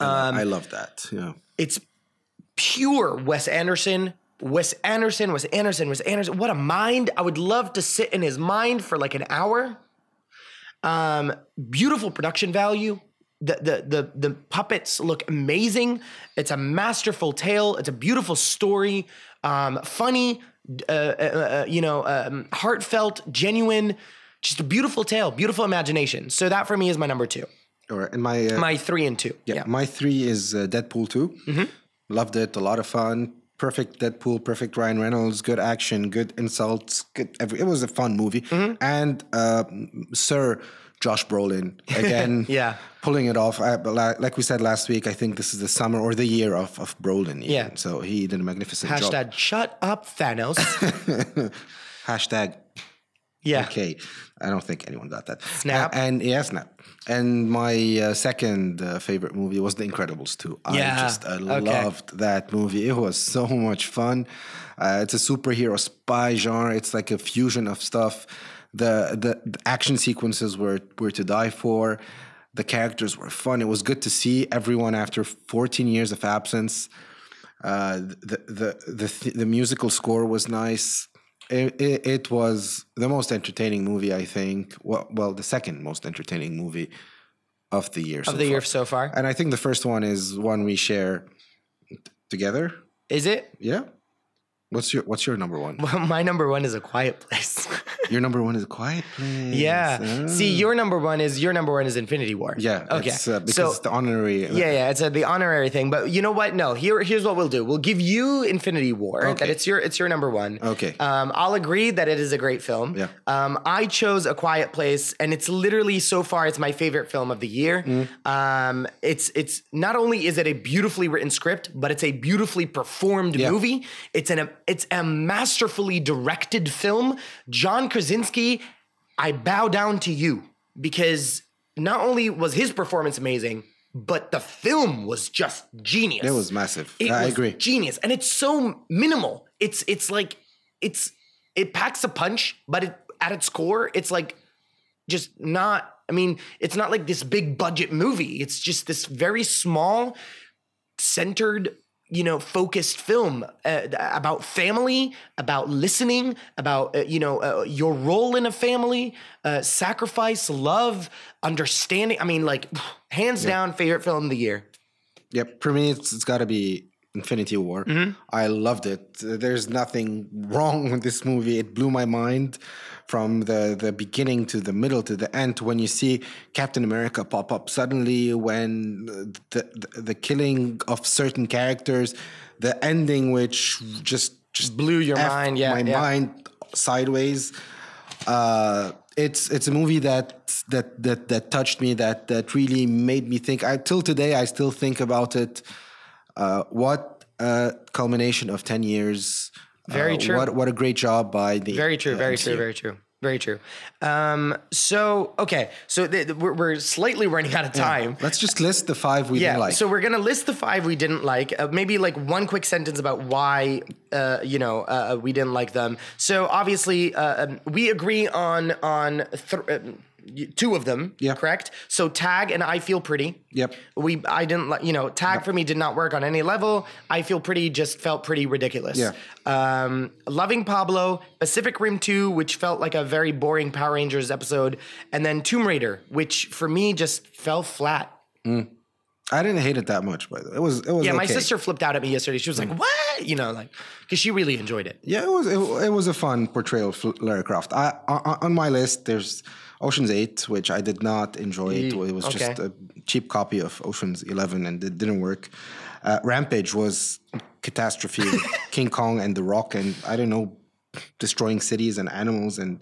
Um, I love that. Yeah. it's pure Wes Anderson. Wes Anderson, Wes Anderson, Wes Anderson. What a mind. I would love to sit in his mind for like an hour. Um, beautiful production value. The, the the the puppets look amazing. It's a masterful tale. It's a beautiful story. Um, funny, uh, uh, uh, you know, um, heartfelt, genuine. Just a beautiful tale, beautiful imagination. So that for me is my number two. All right. And my, uh, My three and two. yeah, my three is uh, Deadpool 2. Mm-hmm. Loved it. A lot of fun. Perfect Deadpool, perfect Ryan Reynolds, good action, good insults. Good. Every, it was a fun movie. Mm-hmm. And uh, Sir Josh Brolin again. Yeah. Pulling it off. I, but like, like we said last week, I think this is the summer or the year of, of Brolin. even. Yeah. So he did a magnificent job. Hashtag shut up, Thanos. Hashtag Yeah. Okay, I don't think anyone got that. Snap. A- and yeah, snap. And my uh, second uh, favorite movie was The Incredibles 2. I Yeah, just I okay. loved that movie. It was so much fun. Uh, it's a superhero spy genre. It's like a fusion of stuff The, the action sequences were were to die for. The characters were fun. It was good to see everyone after 14 years of absence. Uh, the the the th- the musical score was nice. It, it, it was the most entertaining movie, I think. Well, well, the second most entertaining movie of the year. Of the year so far. and I think the first one is one we share t- together. Is it? Yeah. What's your What's your number one? Well, my number one is a quiet place. Your number one is a Quiet Place. yeah. Ah. See, your number one is your number one is Infinity War. Yeah. Okay. It's, uh, because so it's the honorary. yeah, yeah, it's a, the honorary thing. But you know what? No. Here, here's what we'll do. We'll give you Infinity War. That it's your it's your number one. Okay. Um, I'll agree that it is a great film. Yeah. Um, I chose A Quiet Place, and it's literally so far it's my favorite film of the year. Mm. Um, it's it's not only is it a beautifully written script, but it's a beautifully performed Yeah. movie. It's an it's a masterfully directed film. John Krasinski, I bow down to you because not only was his performance amazing, but the film was just genius. It was massive. It I was agree. Genius, and it's so minimal. It's it's like it's it packs a punch, but it, at its core, it's like just not. I mean, it's not like this big budget movie. It's just this very small, centered, you know, focused film uh, about family, about listening, about uh, you know uh, your role in a family, uh, sacrifice, love, understanding. I mean, like hands down, favorite film of the year. Yep. For me, it's, it's got to be Infinity War. Mm-hmm. I loved it. There's nothing wrong with this movie. It blew my mind from the, the beginning to the middle to the end. When you see Captain America pop up suddenly, when the, the, the killing of certain characters, the ending, which just just Blew your mind, yeah, my yeah. mind sideways. Uh, it's it's a movie that that that that touched me. That that really made me think. I till today I still think about it. Uh, what a culmination of ten years. Very Uh, true. What what a great job by the Very true. Very MCU. true. Very true. Very true. Um, so okay, so th- we're, we're slightly running out of time. Let's just list the five we Yeah, didn't like. so we're gonna list the five we didn't like. Uh, maybe like one quick sentence about why, uh, you know, uh, we didn't like them. So obviously, uh, um, we agree on on th- uh, y- two of them. Yeah. correct. So tag and I feel pretty. Yep. We I didn't like you know tag for me did not work on any level. I feel pretty just felt pretty ridiculous. Yeah. Um, loving Pablo, Pacific Rim Two, which felt like a very boring Power Rangers episode, and then Tomb Raider, which for me just fell flat. I didn't hate it that much, but. It was it was Yeah, my sister flipped out at me yesterday. She was like, "What?" You know, like because she really enjoyed it. Yeah, it was it, it was a fun portrayal of Lara Croft. I, on, on my list, there's Ocean's Eight, which I did not enjoy. It, it was just a cheap copy of Ocean's Eleven, and it didn't work. Uh, Rampage was catastrophe. King Kong and The Rock, and I don't know, destroying cities and animals, and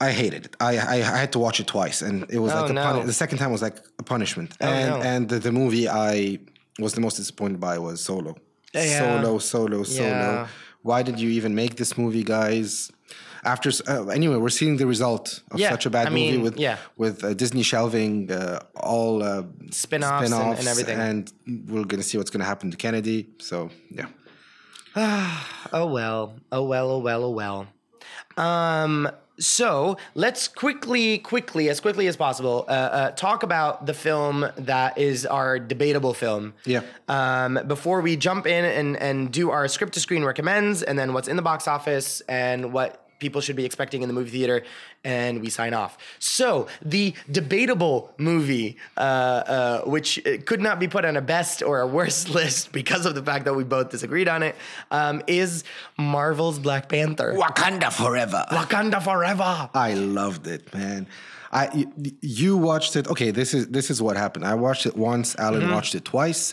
I hated it. I I, I had to watch it twice, and it was Oh, like no. the second time was like a punishment. Oh, and no. and the, the movie I was the most disappointed by was Solo. Yeah. Solo, solo, solo. Yeah. Why did you even make this movie, guys? After uh, anyway, we're seeing the result of Yeah, such a bad I movie mean, with yeah. with uh, Disney shelving uh, all uh, Spin-offs and- and everything. and we're gonna see what's gonna happen to Kennedy. So yeah, Oh well. Oh well. Oh well. Oh well. Um. So let's quickly, quickly, as quickly as possible, uh, uh, talk about the film that is our debatable film. Yeah. Um, before we jump in and and do our script to screen recommends, and then what's in the box office and what people should be expecting in the movie theater, and we sign off. So the debatable movie, uh, uh, which uh, could not be put on a best or a worst list because of the fact that we both disagreed on it, um, is Marvel's Black Panther. Wakanda forever. Wakanda forever. I loved it, man. I you, you watched it. Okay, this is this is what happened. I watched it once. Alan Mm-hmm. watched it twice.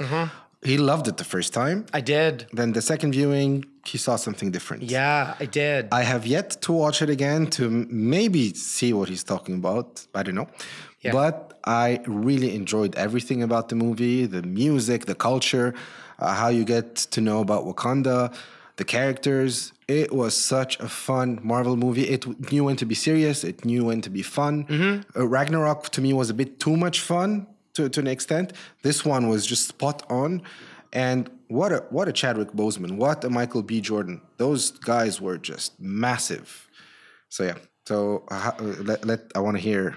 He loved it the first time. I did. Then the second viewing, he saw something different. Yeah, I did. I have yet to watch it again to maybe see what he's talking about. I don't know. Yeah. But I really enjoyed everything about the movie the music, the culture, uh, how you get to know about Wakanda, the characters. It was such a fun Marvel movie. It knew when to be serious, it knew when to be fun. Mm-hmm. Uh, Ragnarok to me was a bit too much fun to, to an extent. This one was just spot on. And what a what a Chadwick Boseman, what a Michael B. Jordan. Those guys were just massive. So yeah, So how, let, let I want to hear.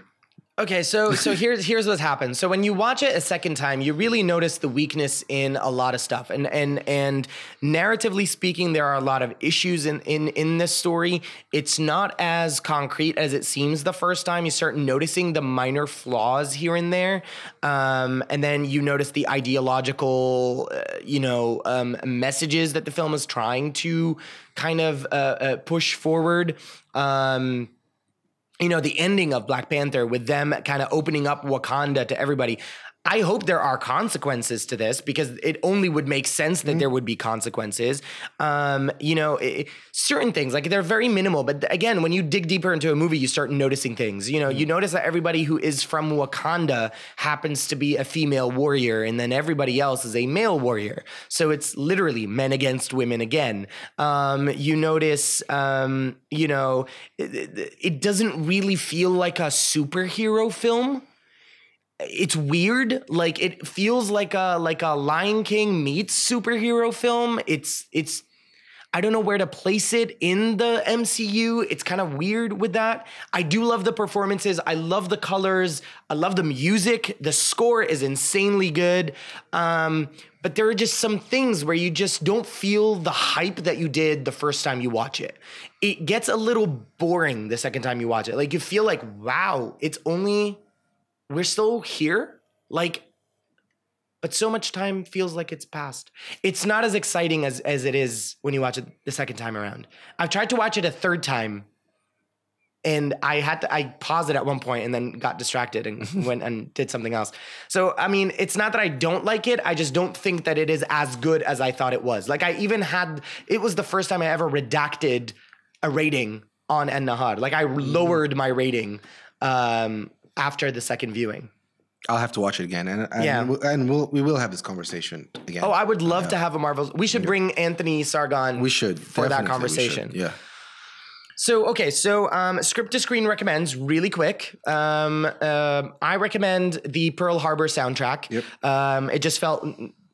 Okay, so so here's here's what's happened. So when you watch it a second time, you really notice the weakness in a lot of stuff, and and and narratively speaking, there are a lot of issues in in in this story. It's not as concrete as it seems the first time. You start noticing the minor flaws here and there, um, and then you notice the ideological, uh, you know, um, messages that the film is trying to kind of uh, uh, push forward. Um, you know, the ending of Black Panther with them kind of opening up Wakanda to everybody. I hope there are consequences to this because it only would make sense that there would be consequences. Um, you know, it, certain things like they're very minimal, but again, when you dig deeper into a movie, you start noticing things. You know, you notice that everybody who is from Wakanda happens to be a female warrior, and then everybody else is a male warrior. So it's literally men against women again. Um, you notice, um, you know, it, it doesn't really feel like a superhero film it's weird. Like it feels like a like a lion king meets superhero film. It's it's i don't know where to place it in the mcu it's kind of weird with that. I do love the performances. I love the colors. I love the music. The score is insanely good. Um but there are just some things where you just don't feel the hype that you did the first time you watch it. It gets a little boring the second time you watch it. Like you feel like wow it's only we're still here like but so much time feels like it's passed. It's not as exciting as as it is when you watch it the second time around. I've tried to watch it a third time and i had to i paused it at one point and then got distracted and went and did something else. So i mean it's not that i don't like it i just don't think that it is as good as i thought it was. Like i even had it was the first time i ever redacted a rating on An Nahar like i lowered my rating um after the second viewing. I'll have to watch it again, and and, Yeah. we'll, and we'll we will have this conversation again. Oh, I would love to have a Marvel. We should bring Anthony Sargon. we should for that conversation. Yeah. So okay, so um, script to screen recommends really quick. Um, uh, I recommend the Pearl Harbor soundtrack. Yep. Um, it just felt.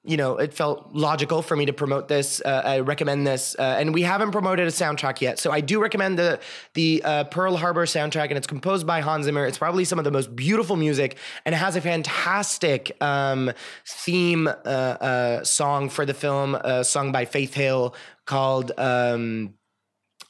You know, it felt logical for me to promote this. Uh, I recommend this, uh, and we haven't promoted a soundtrack yet, so I do recommend the the uh, Pearl Harbor soundtrack, and it's composed by Hans Zimmer. It's probably some of the most beautiful music, and it has a fantastic um, theme uh, uh, song for the film, uh, sung by Faith Hill, called um,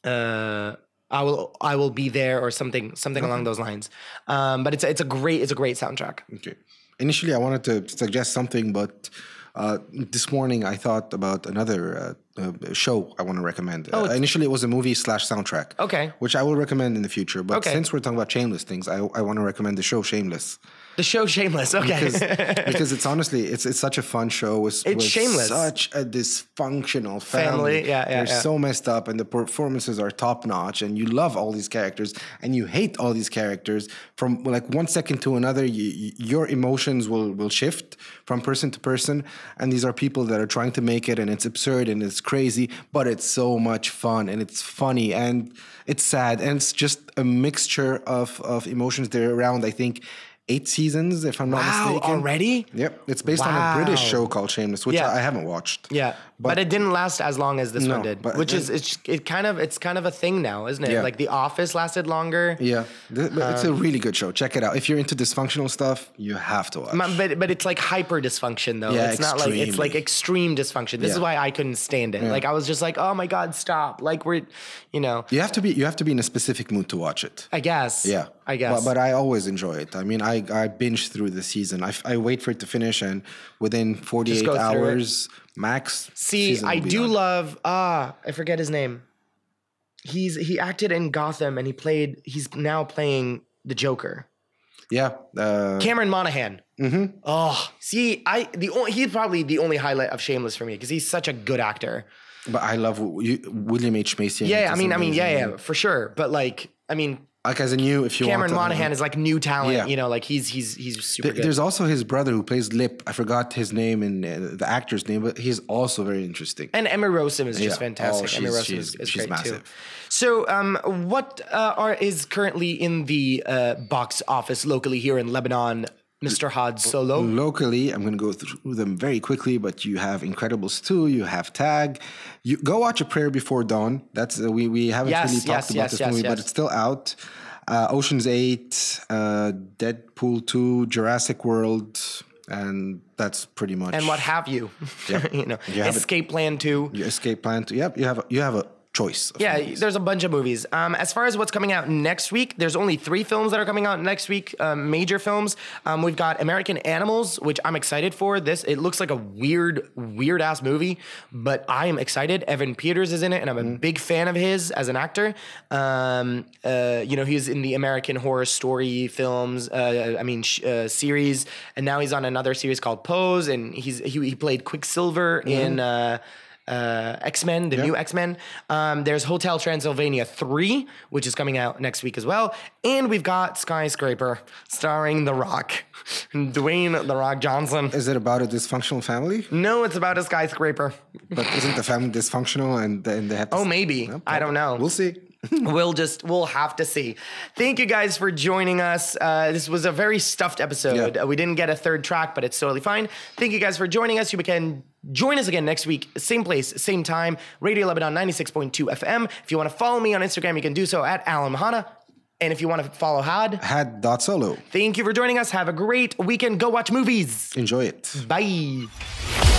uh, I will I will be there or something something along those lines. Um, but it's it's a great it's a great soundtrack. Okay. Initially, I wanted to suggest something, but uh, this morning I thought about another uh, show I want to recommend. Oh, uh, initially, it was a movie slash soundtrack. Okay. Which I will recommend in the future. But Okay. since we're talking about shameless things, I, I want to recommend the show Shameless. The show Shameless. Okay. because, because it's honestly it's it's such a fun show. It's, It's with shameless. Such a dysfunctional family. Family, yeah, yeah, They're yeah. so messed up, and the performances are top notch. And you love all these characters, and you hate all these characters. From like one second to another, you, you- your emotions will will shift from person to person. And these are people that are trying to make it, and it's absurd and it's crazy, but it's so much fun and it's funny and it's sad and it's just a mixture of of emotions. They're around, I think. Eight seasons, if I'm not Wow, mistaken. already? Yep, it's based on a British show called Shameless, which Yeah. I haven't watched. yeah. But, it didn't last as long as this No, one did, but which is it's it kind of it's kind of a thing now, isn't it? Yeah. Like The Office lasted longer. Yeah, but it's a Um, really good show. Check it out. If you're into dysfunctional stuff, you have to watch. But but it's like hyper dysfunction though. Yeah, it's not like it's like extreme dysfunction. This is why I couldn't stand it. Like I was just like, oh my god, stop! Like we're, you know, you have to be you have to be in a specific mood to watch it. I guess. Yeah, I guess. But, but I always enjoy it. I mean, I I binge through the season. I, I wait for it to finish, and within 48 go through it. hours max. See, I do love ah, I forget his name. He's he acted in Gotham and he played he's now playing the Joker. Yeah, uh, Cameron Monaghan. Mm-hmm. Oh, see, I the only he's probably the only highlight of Shameless for me because he's such a good actor. but I love William H Macy. Yeah, I mean, I mean, yeah, yeah, for sure. But like, I mean, Like as a new, if you Cameron want to- Cameron Monaghan is like new talent. Yeah. You know, like he's he's he's super Th-. There's also his brother who plays Lip. I forgot his name and uh, the actor's name, but he's also very interesting. And Emma Rossum is just Yeah. fantastic. Oh, Emma she's- Rossum is, she's- is she's great too. So, um, what uh, are is currently in the uh, box office locally here in Lebanon Mr. Had Solo. Locally, I'm going to go through them very quickly, but you have Incredibles 2, you have Tag. You go watch A Prayer Before Dawn. That's uh, we we haven't Yes, really talked yes, about yes, this movie, but it's still out. Uh, Ocean's 8, uh, Deadpool 2, Jurassic World, and that's pretty much And what have you? you know, You. Escape Plan 2. your escape plan. 2. yep, you have a, you have a choice. Yeah, movies. there's a bunch of movies. Um, as far as what's coming out next week, there's only three films that are coming out next week, um, major films. Um, we've got American Animals, which I'm excited for. This it looks like a weird, weird ass movie, but I am excited. Evan Peters is in it, and I'm a big fan of his as an actor. Um, uh, you know, he's in the American Horror Story films. Uh, I mean, sh- uh, series, and now he's on another series called Pose, and he's he, he played Quicksilver in. Uh, X Men, the new X Men. Um, there's Hotel Transylvania 3, which is coming out next week as well. And we've got Skyscraper, starring The Rock, Dwayne The Rock Johnson. Is it about a dysfunctional family? No, it's about a skyscraper. But isn't the family dysfunctional and, and they have to Oh, maybe. I don't know. We'll see. we'll just we'll have to see. Thank you guys for joining us. Uh, this was a very stuffed episode. Yeah. Uh, we didn't get a third track, but it's totally fine. Thank you guys for joining us. You can join us again next week, same place, same time. Radio Lebanon 96.2 FM. If you want to follow me on Instagram, you can do so at Alan Mahana. And if you want to follow Had, Had dot solo. thank you for joining us. Have a great weekend. Go watch movies. Enjoy it. Bye.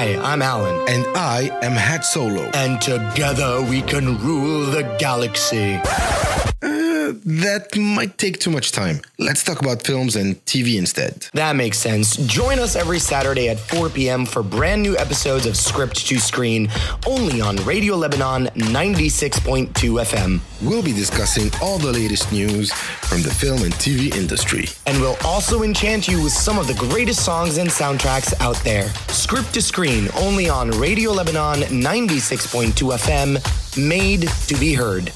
Hi, I'm Alan. And I am Had Solo. And together we can rule the galaxy. Uh, That might take too much time. Let's talk about films and TV instead. That makes sense. Join us every Saturday at 4 p.m. for brand new episodes of Script to Screen, only on Radio Lebanon 96.2 FM. We'll be discussing all the latest news from the film and TV industry. And we'll also enchant you with some of the greatest songs and soundtracks out there. Script to Screen, only on Radio Lebanon 96.2 FM, made to be heard.